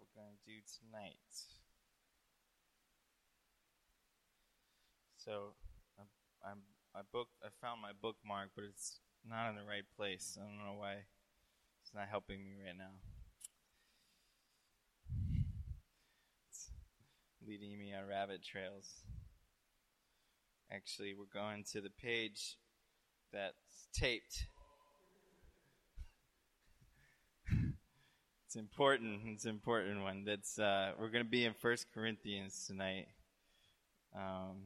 we're going to do tonight. So, I, I I found my bookmark, but it's not in the right place. I don't know why it's not helping me right now. It's leading me on rabbit trails. Actually, we're going to the page that's taped. It's important. It's an important one. That's uh, we're going to be in First Corinthians tonight. Um,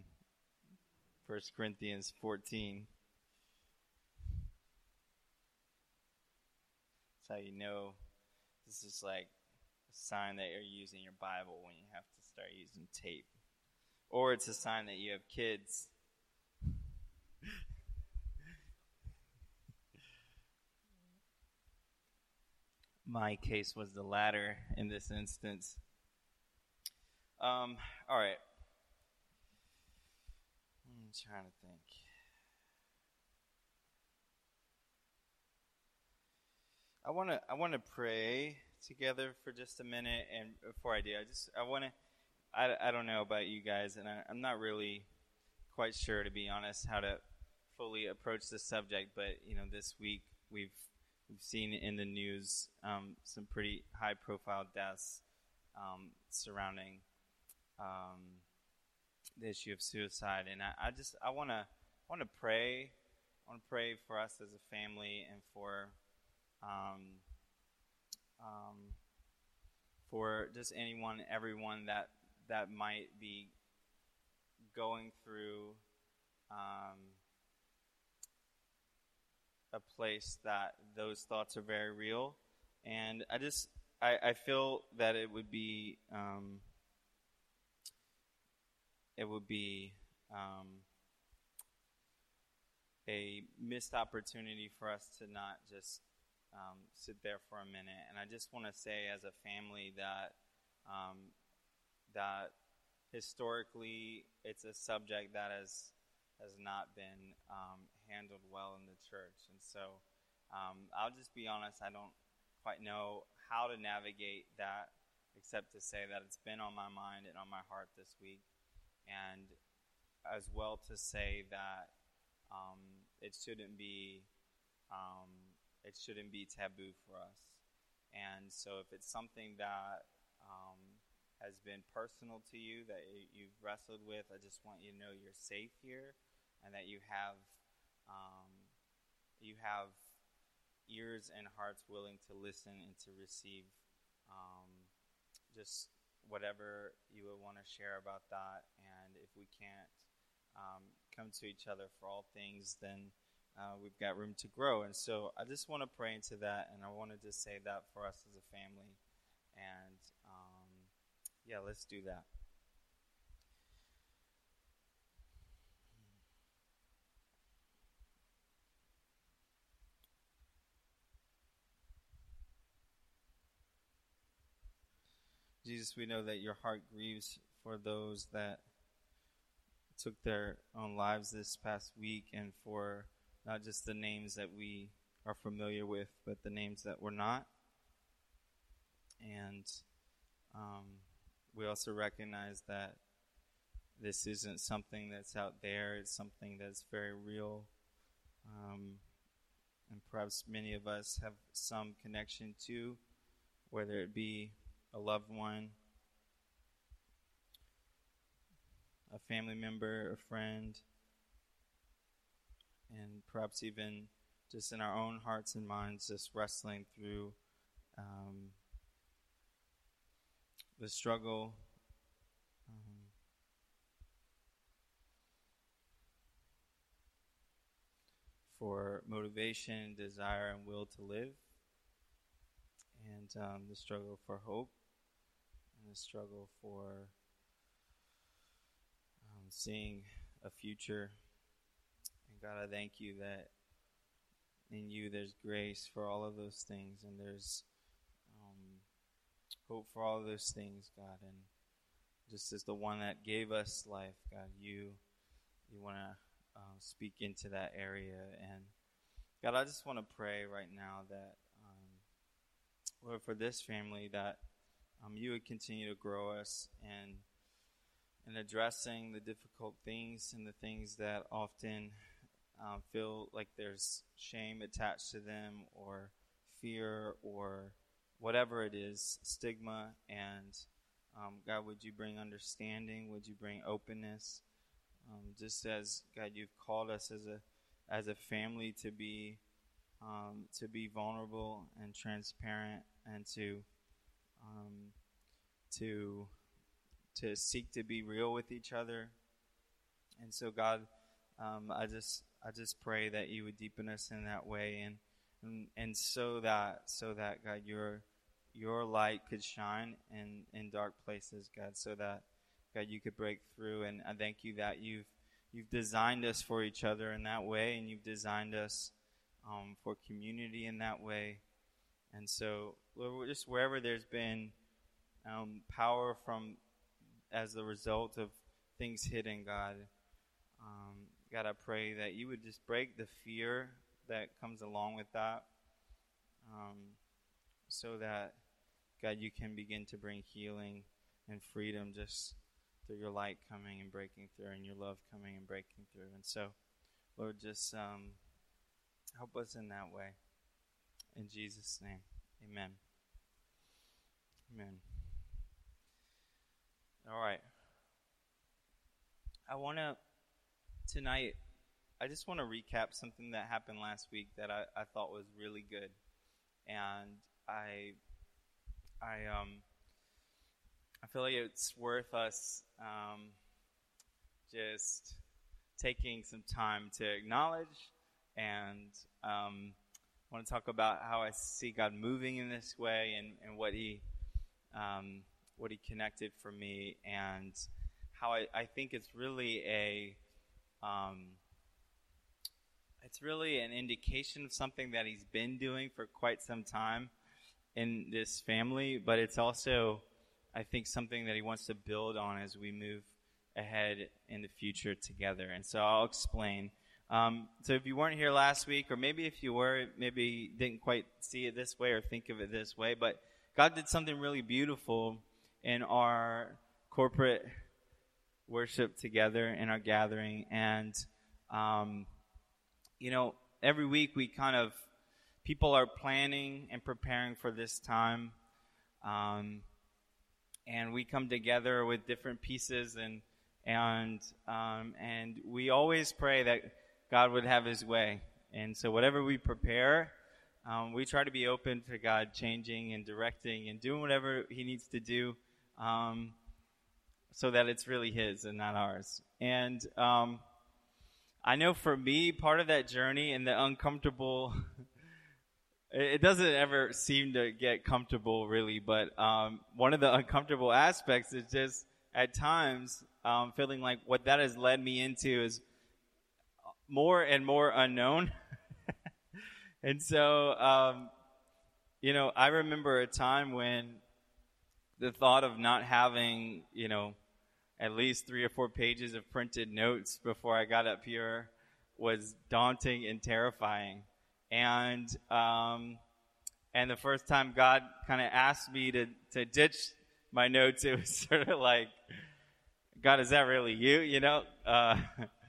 Corinthians 14. That's how you know this is like a sign that you're using your Bible when you have to start using tape. Or it's a sign that you have kids. My case was the latter in this instance. Um, all right. I'm trying to think. I want to I want to pray together for just a minute, and before I do, I just I want to I, I don't know about you guys, and I, I'm not really quite sure to be honest how to fully approach this subject, but you know this week we've we've seen in the news um, some pretty high profile deaths um, surrounding um, the issue of suicide, and I, I just I want to want to pray. I want to pray for us as a family and for um, um, for just anyone, everyone that that might be going through um, a place that those thoughts are very real, and I just I, I feel that it would be um, it would be um, a missed opportunity for us to not just um, sit there for a minute. And I just want to say, as a family, that um, that historically, it's a subject that has has not been um, handled well in the church. And so, um, I'll just be honest. I don't quite know how to navigate that, except to say that it's been on my mind and on my heart this week, and as well to say that um, it shouldn't be um, it shouldn't be taboo for us. And so, if it's something that um, has been personal to you, that you've wrestled with, I just want you to know you're safe here, and that you have um, you have ears and hearts willing to listen and to receive um, just whatever you would want to share about that. And if we can't um, come to each other for all things, then uh, we've got room to grow. And so I just want to pray into that, and I wanted to say that for us as a family. And um, yeah, let's do that. Jesus, we know that your heart grieves for those that took their own lives this past week and for not just the names that we are familiar with, but the names that we're not. And um, we also recognize that this isn't something that's out there, it's something that's very real. Um, and perhaps many of us have some connection to, whether it be a loved one, a family member, a friend, and perhaps even just in our own hearts and minds, just wrestling through um, the struggle. Um, for motivation, desire, and will to live, and um, the struggle for hope, the struggle for um, seeing a future and God, I thank you that in you there's grace for all of those things, and there's um, hope for all of those things, God. And just as the one that gave us life, God, you you want to um, speak into that area. And God, I just want to pray right now that, um, Lord, for this family, that um, you would continue to grow us and in addressing the difficult things and the things that often um, feel like there's shame attached to them or fear or whatever it is, stigma. And um, God, would you bring understanding? Would you bring openness? Um, just as God, you've called us as a as a family to be um, to be vulnerable and transparent and to um, to to seek to be real with each other. And so, God, um, I just I just pray that you would deepen us in that way, and and, and so that so that God, your your light could shine in in dark places, God, so that God, you could break through. And I thank you that you've you've designed us for each other in that way, and you've designed us um, for community in that way. And so, Lord, just wherever there's been um, power from as the result of things hidden, God. Um, God, I pray that you would just break the fear that comes along with that um, so that, God, you can begin to bring healing and freedom just through your light coming and breaking through and your love coming and breaking through. And so, Lord, just um, help us in that way. In Jesus' name, amen. Amen. All right. I want to, tonight, I just want to recap something that happened last week that I, I thought was really good. And I, I, um, I feel like it's worth us um, just taking some time to acknowledge and um, I want to talk about how I see God moving in this way and, and what He um, what he connected for me and how I, I think it's really a um, it's really an indication of something that he's been doing for quite some time in this family, but it's also I think something that he wants to build on as we move ahead in the future together. And so I'll explain. Um, so if you weren't here last week, or maybe if you were, maybe didn't quite see it this way or think of it this way, but God did something really beautiful in our corporate worship together in our gathering. And, um, you know, every week we kind of, people are planning and preparing for this time. Um, and we come together with different pieces and, and, um, and we always pray that God would have his way. And so whatever we prepare, um, we try to be open to God changing and directing and doing whatever He needs to do um, so that it's really His and not ours. And um, I know for me, part of that journey and the uncomfortable, it doesn't ever seem to get comfortable really, but um, one of the uncomfortable aspects is just at times um, feeling like what that has led me into is more and more unknown. and so, um, you know, I remember a time when the thought of not having, you know, at least three or four pages of printed notes before I got up here was daunting and terrifying. And um, and the first time God kind of asked me to to ditch my notes, it was sort of like, God, is that really you? You know. Uh,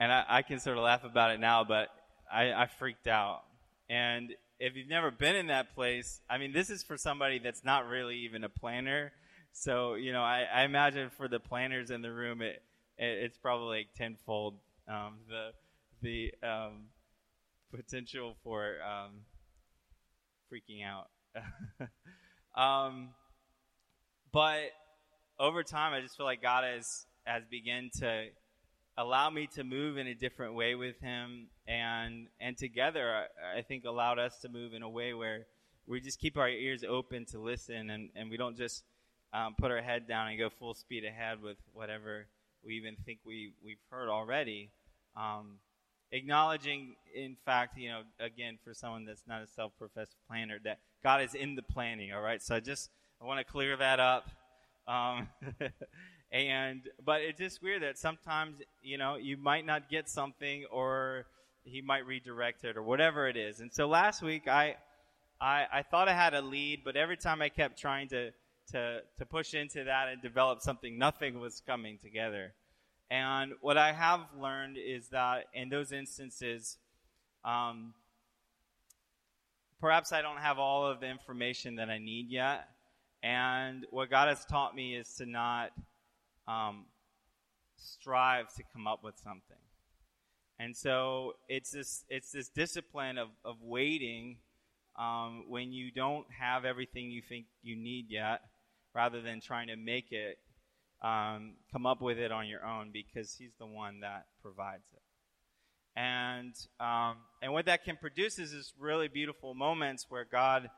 and I, I, can sort of laugh about it now, but I, I freaked out. And if you've never been in that place, I mean, this is for somebody that's not really even a planner. So, you know, I, I imagine for the planners in the room, it, it it's probably like tenfold um, the the um, potential for um, freaking out. Um, but over time, I just feel like God has has begun to allow me to move in a different way with him and and together I, think allowed us to move in a way where we just keep our ears open to listen and, and we don't just um, put our head down and go full speed ahead with whatever we even think we, we've heard already. Um, acknowledging, in fact, you know, again, for someone that's not a self professed planner, that God is in the planning, all right? So I just, I want to clear that up. Um, And but it's just weird that sometimes you know you might not get something or he might redirect it or whatever it is. And so last week I I, I thought I had a lead, but every time I kept trying to, to, to push into that and develop something, nothing was coming together. And what I have learned is that in those instances, um, perhaps I don't have all of the information that I need yet. And what God has taught me is to not um, strive to come up with something. And so it's this it's this discipline of, of waiting um, when you don't have everything you think you need yet, rather than trying to make it um, come up with it on your own, because He's the one that provides it. And um, and what that can produce is this really beautiful moments where God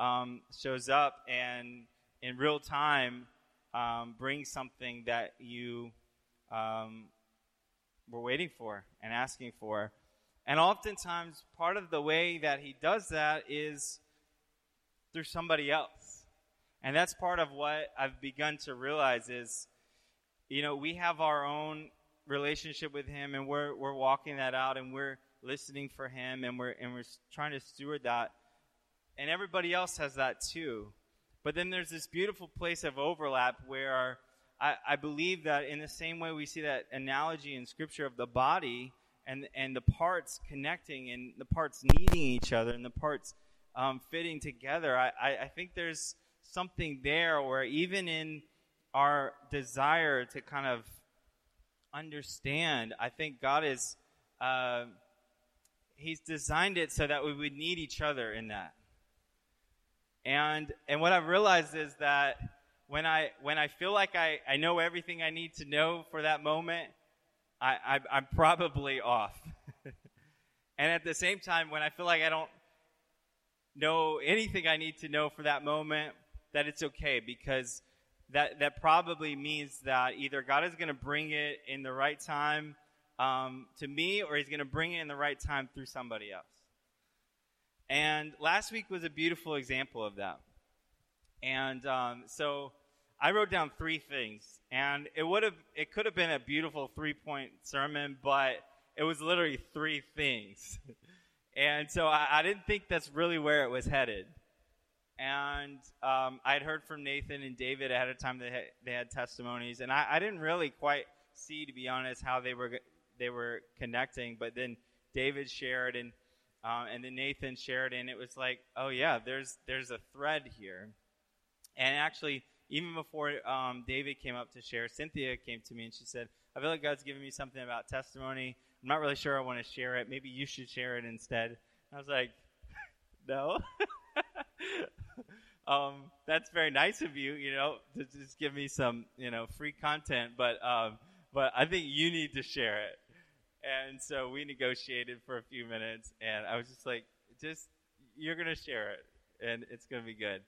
um, shows up and in real time um, brings something that you um, we're waiting for and asking for. And oftentimes, part of the way that he does that is through somebody else. And that's part of what I've begun to realize is, you know, we have our own relationship with him and we're, we're walking that out and we're listening for him and we're, and we're trying to steward that. And everybody else has that too. But then there's this beautiful place of overlap where I, I believe that in the same way we see that analogy in Scripture of the body and, and the parts connecting and the parts needing each other and the parts um, fitting together, I, I, I think there's something there where even in our desire to kind of understand, I think God is, uh, He's designed it so that we would need each other in that. And, and what I've realized is that when I when I feel like I, I know everything I need to know for that moment, I, I I'm probably off. and at the same time, when I feel like I don't know anything I need to know for that moment, that it's okay because that that probably means that either God is going to bring it in the right time um, to me, or He's going to bring it in the right time through somebody else. And last week was a beautiful example of that. And um, so I wrote down three things, and it would have it could have been a beautiful three point sermon, but it was literally three things. and so I, I, didn't think that's really where it was headed. And um, I'd heard from Nathan and David ahead of time that they, had testimonies, and I, I didn't really quite see, to be honest, how they were they were connecting. But then David shared, and um, and then Nathan shared, and it was like, oh yeah, there's there's a thread here. And actually, even before um, David came up to share, Cynthia came to me and she said, I feel like God's giving me something about testimony. I'm not really sure I want to share it. Maybe you should share it instead. I was like, no. um, that's very nice of you, you know, to just give me some, you know, free content. But, um, but I think you need to share it. And so we negotiated for a few minutes, and I was just like, just, you're going to share it, and it's going to be good.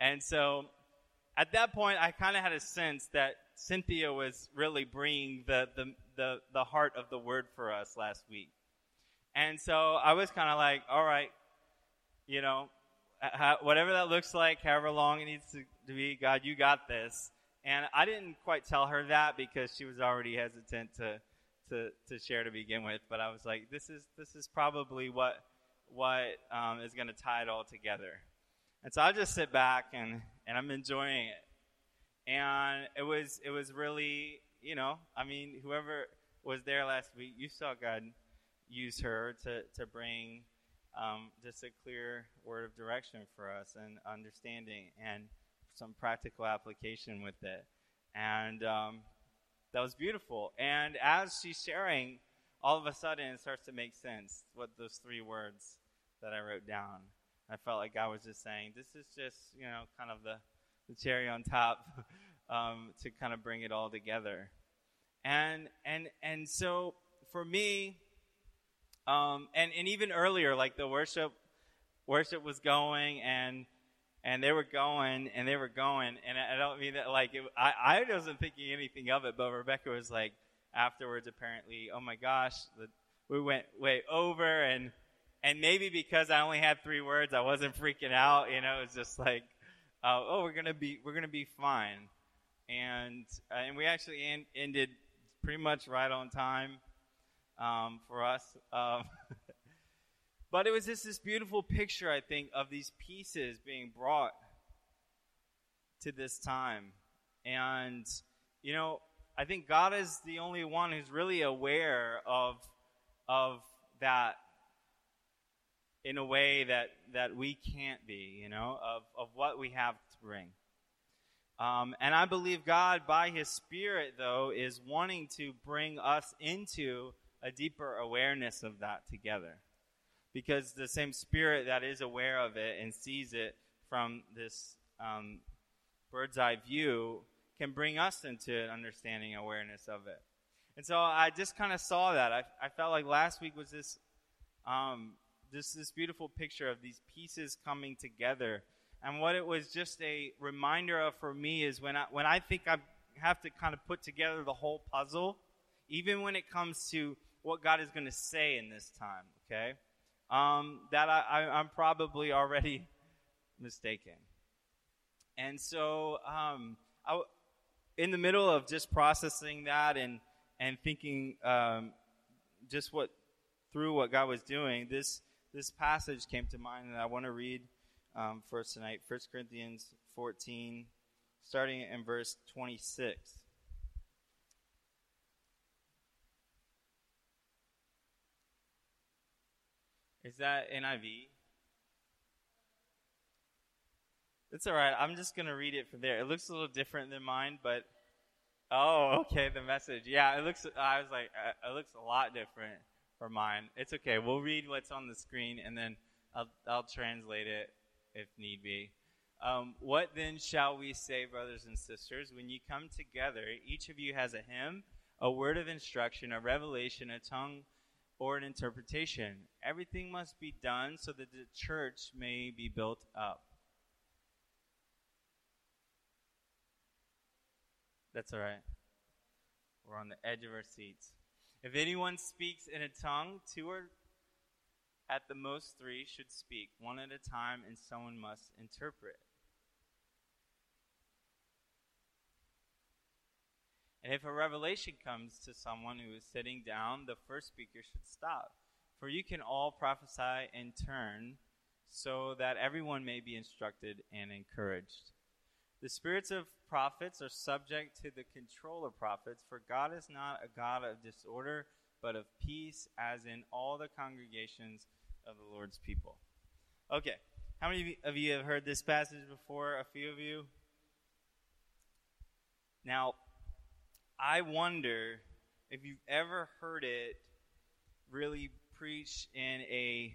And so at that point, I kind of had a sense that Cynthia was really bringing the, the, the, the heart of the word for us last week. And so I was kind of like, all right, you know, whatever that looks like, however long it needs to, to be, God, you got this. And I didn't quite tell her that because she was already hesitant to, to, to share to begin with. But I was like, this is, this is probably what, what um, is going to tie it all together. And so I just sit back and, and I'm enjoying it. And it was it was really, you know, I mean, whoever was there last week, you saw God use her to, to bring um, just a clear word of direction for us and understanding and some practical application with it. And um, that was beautiful. And as she's sharing, all of a sudden it starts to make sense what those three words that I wrote down. I felt like God was just saying, this is just, you know, kind of the, the cherry on top um, to kind of bring it all together. And, and, and so for me, um, and, and even earlier, like the worship, worship was going and, and they were going and they were going. And I don't mean that like, it, I, I wasn't thinking anything of it, but Rebecca was like, afterwards, apparently, oh my gosh, the, we went way over and, and maybe because I only had three words, I wasn't freaking out. You know, it was just like, uh, oh, we're gonna be we're gonna be fine, and uh, and we actually en- ended pretty much right on time um, for us. Um, But it was just this beautiful picture, I think, of these pieces being brought to this time. And, you know, I think God is the only one who's really aware of, of that in a way that, that we can't be, you know, of, of what we have to bring. Um, and I believe God, by His Spirit, though, is wanting to bring us into a deeper awareness of that together. Because the same Spirit that is aware of it and sees it from this um, bird's eye view can bring us into an understanding awareness of it. And so I just kind of saw that. I, I felt like last week was this um, this this beautiful picture of these pieces coming together. And what it was just a reminder of for me is when I when I think I have to kind of put together the whole puzzle, even when it comes to what God is going to say in this time, okay? Um, that I, I'm probably already mistaken. And so, um, I, in the middle of just processing that and and thinking um, just what through what God was doing, this this passage came to mind, and I want to read um, first tonight, 1 Corinthians 14, starting in verse 26. Is that NIV? It's all right. I'm just going to read it from there. It looks a little different than mine, but oh, okay, the message. Yeah, it looks I was like uh, it looks a lot different for mine. It's okay. We'll read what's on the screen and then I'll, I'll translate it if need be. Um, what then shall we say, brothers and sisters? When you come together, each of you has a hymn, a word of instruction, a revelation, a tongue, or an interpretation. Everything must be done so that the church may be built up. That's all right. We're on the edge of our seats. If anyone speaks in a tongue, two or at the most three should speak, one at a time, and someone must interpret. And if a revelation comes to someone who is sitting down, the first speaker should stop. For you can all prophesy in turn, so that everyone may be instructed and encouraged. The spirits of prophets are subject to the control of prophets, for God is not a God of disorder, but of peace, as in all the congregations of the Lord's people. Okay, how many of you have heard this passage before? A few of you? Now, I wonder if you've ever heard it really preached in a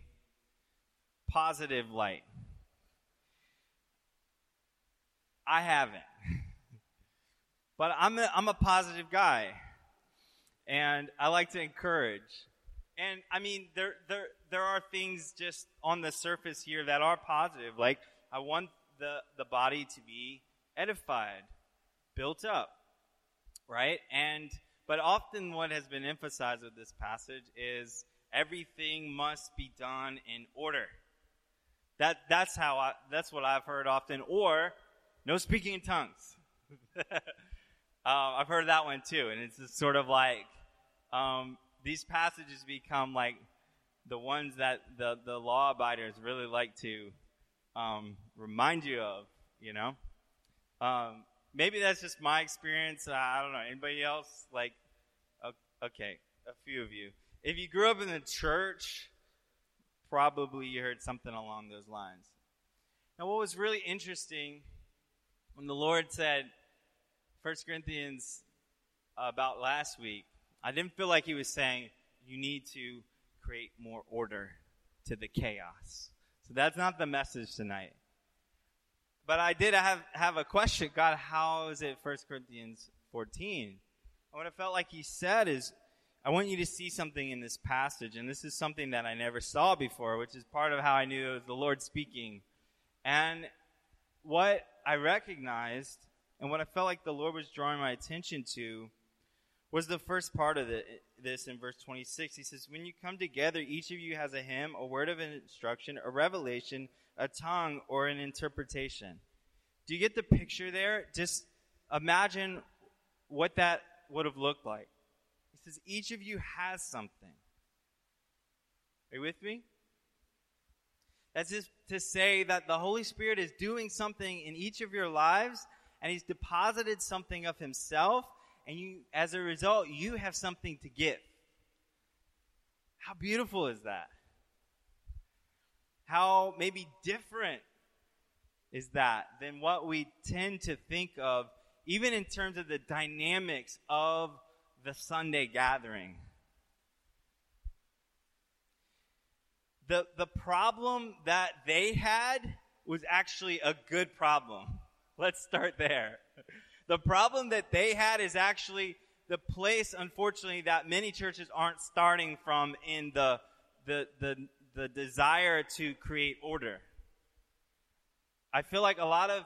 positive light. I haven't. but I'm a, I'm a positive guy. And I like to encourage. And I mean, there, there, there are things just on the surface here that are positive. Like, I want the, the body to be edified, built up, right? And, but often what has been emphasized with this passage is everything must be done in order. That, that's how I, that's what I've heard often. Or, no speaking in tongues. uh, I've heard that one too, and it's just sort of like um, these passages become like the ones that the, the law abiders really like to um, remind you of, you know? Um, maybe that's just my experience. Uh, I don't know. Anybody else? Like, okay, a few of you. If you grew up in the church, probably you heard something along those lines. Now, what was really interesting when the Lord said, 1 Corinthians about last week, I didn't feel like he was saying, you need to create more order to the chaos. So that's not the message tonight. But I did have, have a question. God, how is it 1 Corinthians 14? And what I felt like he said is, I want you to see something in this passage, and this is something that I never saw before, which is part of how I knew it was the Lord speaking. And what I recognized and what I felt like the Lord was drawing my attention to was the first part of the, this in verse 26. He says, When you come together, each of you has a hymn, a word of instruction, a revelation, a tongue, or an interpretation. Do you get the picture there? Just imagine what that would have looked like. He says, Each of you has something. Are you with me? That's just to say that the Holy Spirit is doing something in each of your lives and he's deposited something of himself and you as a result you have something to give. How beautiful is that? How maybe different is that than what we tend to think of even in terms of the dynamics of the Sunday gathering. The, the problem that they had was actually a good problem. Let's start there. The problem that they had is actually the place, unfortunately, that many churches aren't starting from in the, the, the, the desire to create order. I feel like a lot of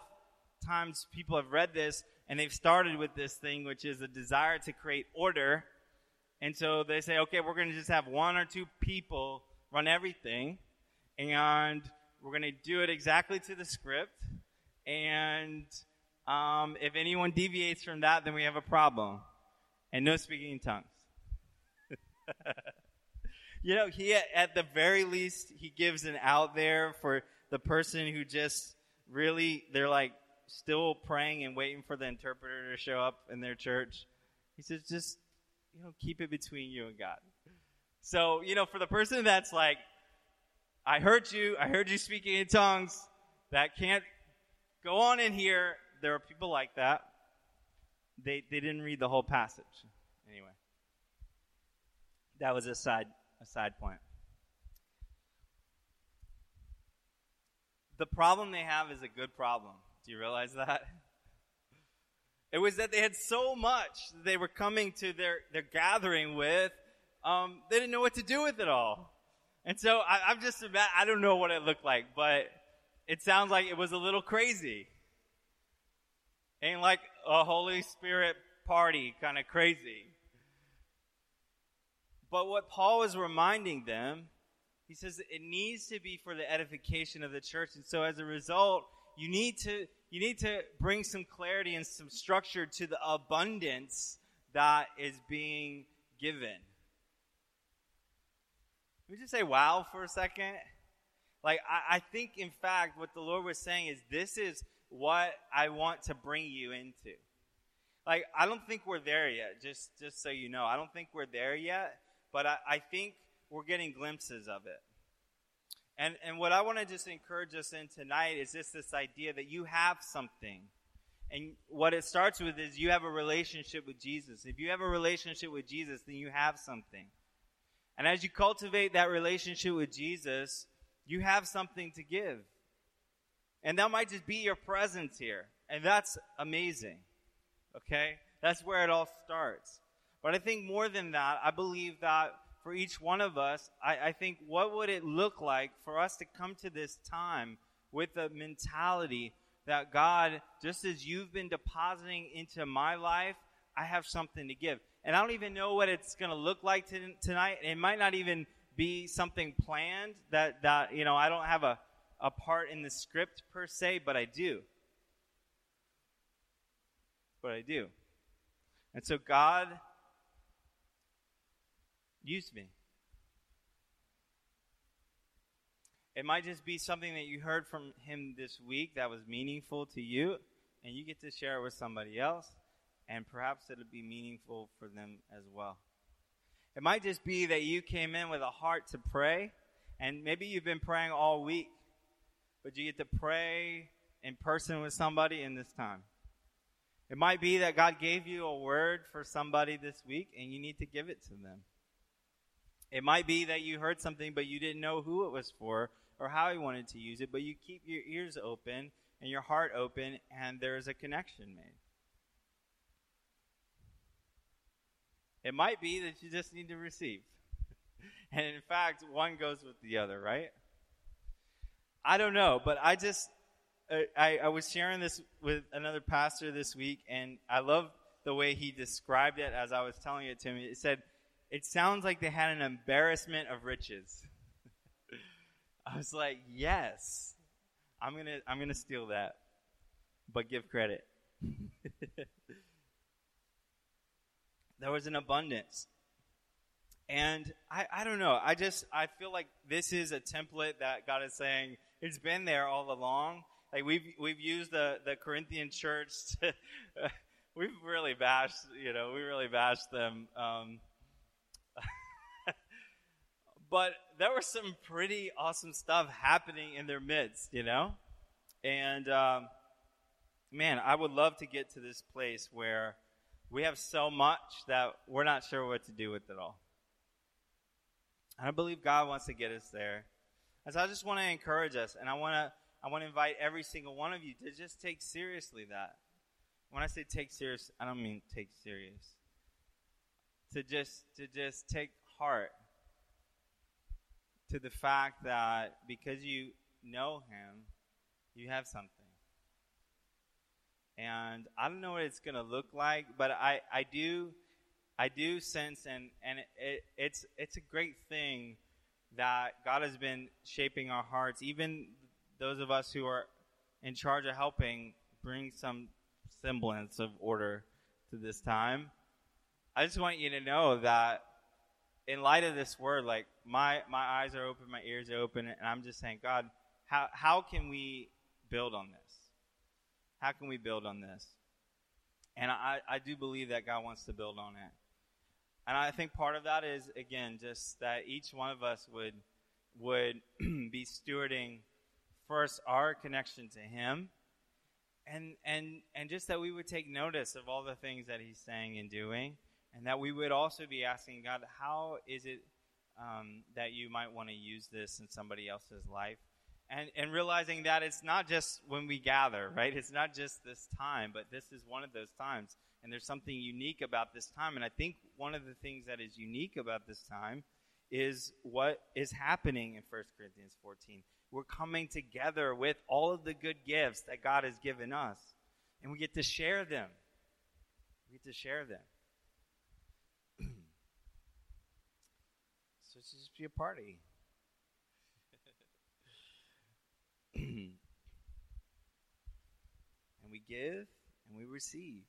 times people have read this and they've started with this thing, which is a desire to create order. And so they say, okay, we're going to just have one or two people run everything, and we're going to do it exactly to the script. And um, if anyone deviates from that, then we have a problem. And no speaking in tongues. you know, he, at the very least, he gives an out there for the person who just really, they're like, still praying and waiting for the interpreter to show up in their church. He says, just, you know, keep it between you and God. So, you know, for the person that's like, I heard you, I heard you speaking in tongues, that can't go on in here. There are people like that. They, they didn't read the whole passage. Anyway, that was a side, a side point. The problem they have is a good problem. Do you realize that? It was that they had so much that they were coming to their, their gathering with, um, they didn't know what to do with it all. And so I, am just, I don't know what it looked like, but it sounds like it was a little crazy. Ain't like a Holy Spirit party kind of crazy. But what Paul is reminding them, he says it needs to be for the edification of the church. And so as a result, you need to you need to bring some clarity and some structure to the abundance that is being given. Let me just say wow for a second. Like I, I think in fact what the Lord was saying is this is what I want to bring you into. Like I don't think we're there yet, just just so you know. I don't think we're there yet, but I, I think we're getting glimpses of it. And, and what I want to just encourage us in tonight is just this idea that you have something. And what it starts with is you have a relationship with Jesus. If you have a relationship with Jesus, then you have something. And as you cultivate that relationship with Jesus, you have something to give. And that might just be your presence here. And that's amazing. Okay? That's where it all starts. But I think more than that, I believe that for each one of us, I, I think what would it look like for us to come to this time with a mentality that God, just as you've been depositing into my life, I have something to give. And I don't even know what it's going to look like to, tonight. It might not even be something planned that, that, you know, I don't have a, a part in the script per se, but I do. But I do. And so God Use me. It might just be something that you heard from him this week that was meaningful to you, and you get to share it with somebody else, and perhaps it'll be meaningful for them as well. It might just be that you came in with a heart to pray, and maybe you've been praying all week, but you get to pray in person with somebody in this time. It might be that God gave you a word for somebody this week, and you need to give it to them. It might be that you heard something, but you didn't know who it was for or how you wanted to use it, but you keep your ears open and your heart open, and there's a connection made. It might be that you just need to receive. and in fact, one goes with the other, right? I don't know, but I just, uh, I, I was sharing this with another pastor this week, and I love the way he described it as I was telling it to him. It said, it sounds like they had an embarrassment of riches. I was like, yes, I'm gonna I'm gonna steal that, but give credit. there was an abundance, And I, I don't know. I just I feel like this is a template that God is saying it's been there all along. Like we've we've used the the Corinthian church to we've really bashed you know we really bashed them. Um, but there was some pretty awesome stuff happening in their midst, you know, and um, man, I would love to get to this place where we have so much that we're not sure what to do with it all. And I believe God wants to get us there. And so I just want to encourage us, and I want to I want to invite every single one of you to just take seriously that. When I say take serious, I don't mean take serious. To just to just take heart to the fact that because you know him, you have something. And I don't know what it's going to look like, but I, I do I do sense, and, and it, it, it's, it's a great thing that God has been shaping our hearts, even those of us who are in charge of helping bring some semblance of order to this time. I just want you to know that in light of this word, like my, my eyes are open, my ears are open, and I'm just saying, God, how, how can we build on this? How can we build on this? And I, I do believe that God wants to build on it. And I think part of that is again just that each one of us would would be stewarding first our connection to him and and and just that we would take notice of all the things that he's saying and doing and that we would also be asking God how is it um, that you might want to use this in somebody else's life and and realizing that it's not just when we gather right it's not just this time but this is one of those times and there's something unique about this time. And I think one of the things that is unique about this time is what is happening in 1 Corinthians 14. We're coming together with all of the good gifts that God has given us, and we get to share them. We get to share them. So it's just be a party. and we give and we receive.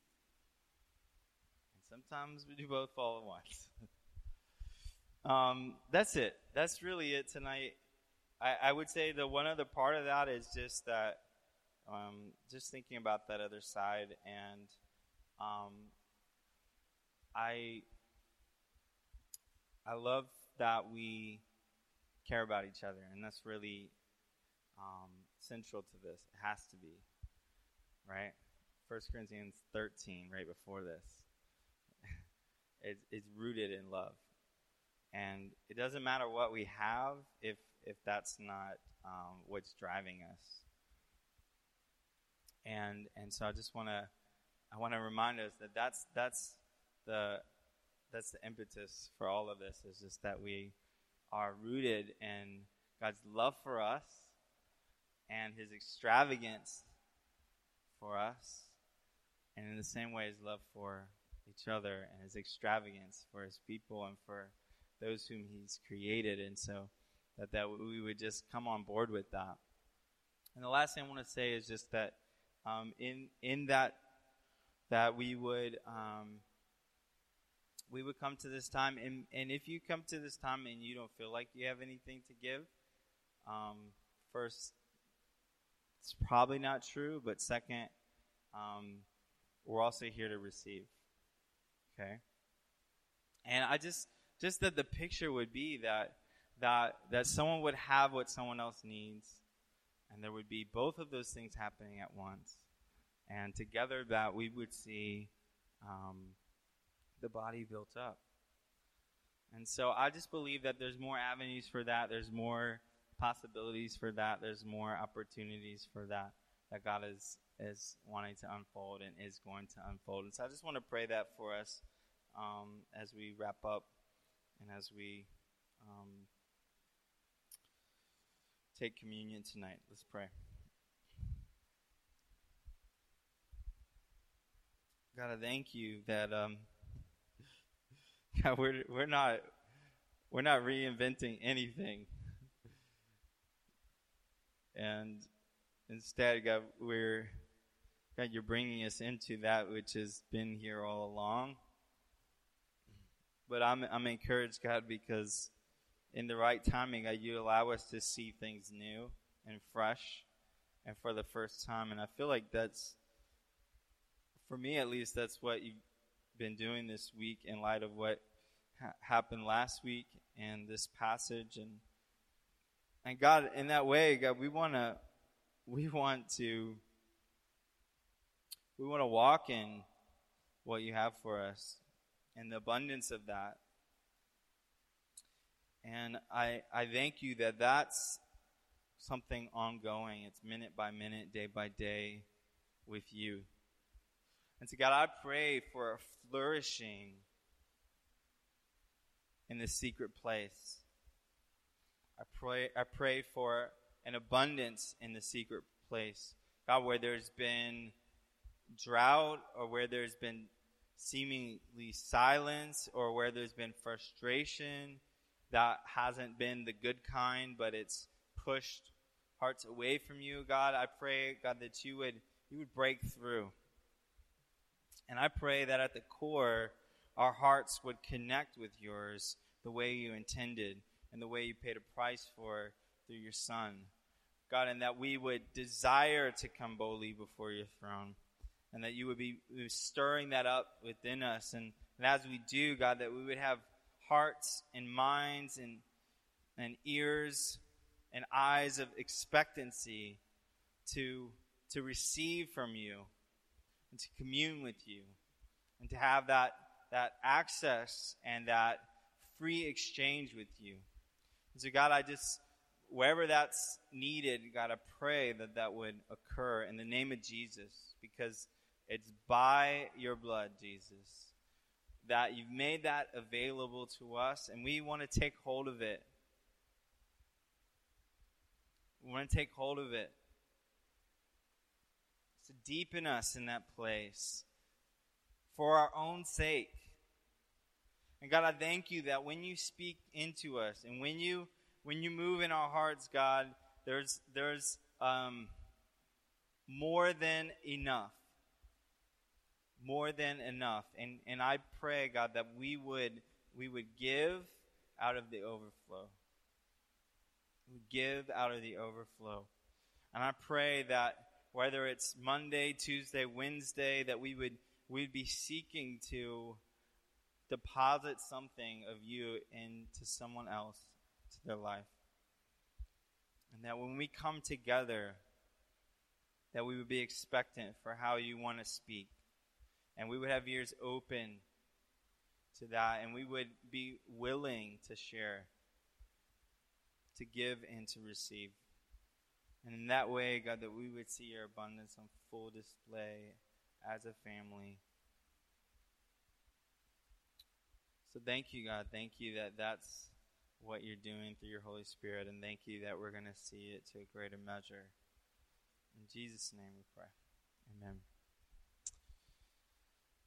And sometimes we do both all at once. um, that's it. That's really it tonight. I, I, would say the one other part of that is just that, um, just thinking about that other side, and um, I, I love that we care about each other, and that's really um, central to this. It has to be, right? First Corinthians 13, right before this it's, is rooted in love. And it doesn't matter what we have if, if that's not um, what's driving us. And, and so I just want to I want to remind us that that's, that's, the, that's the impetus for all of this is just that we are rooted in God's love for us and his extravagance for us, and in the same way, his love for each other and his extravagance for his people and for those whom he's created. And so that, that we would just come on board with that. And the last thing I want to say is just that um, in in that that we would um, we would come to this time and, and if you come to this time and you don't feel like you have anything to give, um, first it's probably not true, but second, um, we're also here to receive. Okay? And I just just that the picture would be that that that someone would have what someone else needs and there would be both of those things happening at once. And together that we would see um, the body built up. And so I just believe that there's more avenues for that. There's more possibilities for that. There's more opportunities for that that God is is wanting to unfold and is going to unfold. And so I just want to pray that for us um, as we wrap up and as we um, take communion tonight. Let's pray. God, I thank you that um, God, we're we're not we're not reinventing anything, and instead, God, we're God, you're bringing us into that which has been here all along. but I'm I'm encouraged, God, because in the right timing, God, you allow us to see things new and fresh, and for the first time. And I feel like that's, for me at least, that's what you've been doing this week in light of what ha- happened last week and this passage. And and God in that way God we want to we want to we want to walk in what you have for us and the abundance of that. And I I thank you that that's something ongoing. It's minute by minute day by day with you and so God I pray for a flourishing in the secret place. I pray, I pray for an abundance in the secret place. God, where there's been drought or where there's been seemingly silence or where there's been frustration that hasn't been the good kind, but it's pushed hearts away from you, God, I pray, God, that you would you would break through. And I pray that at the core our hearts would connect with yours the way you intended and the way you paid a price for through your Son. God, and that we would desire to come boldly before your throne, and that you would be stirring that up within us. And, and as we do, God, that we would have hearts and minds and, and ears and eyes of expectancy to, to receive from you and to commune with you and to have that that access and that free exchange with you. And so, God, I just, wherever that's needed, God, I pray that that would occur in the name of Jesus because it's by your blood, Jesus, that you've made that available to us, and we want to take hold of it. We want to take hold of it. To deepen us in that place for our own sake. And God, I thank you that when you speak into us and when you when you move in our hearts, God, there's there's um, more than enough. More than enough. And and I pray, God, that we would we would give out of the overflow. We give out of the overflow. And I pray that whether it's Monday, Tuesday, Wednesday, that we would we'd be seeking to deposit something of you into someone else, to their life. And that when we come together, that we would be expectant for how you want to speak. And we would have ears open to that, and we would be willing to share, to give, and to receive. And in that way, God, that we would see your abundance on full display as a family. So thank you, God. Thank you that that's what you're doing through your Holy Spirit, and thank you that we're going to see it to a greater measure. In Jesus' name we pray. Amen.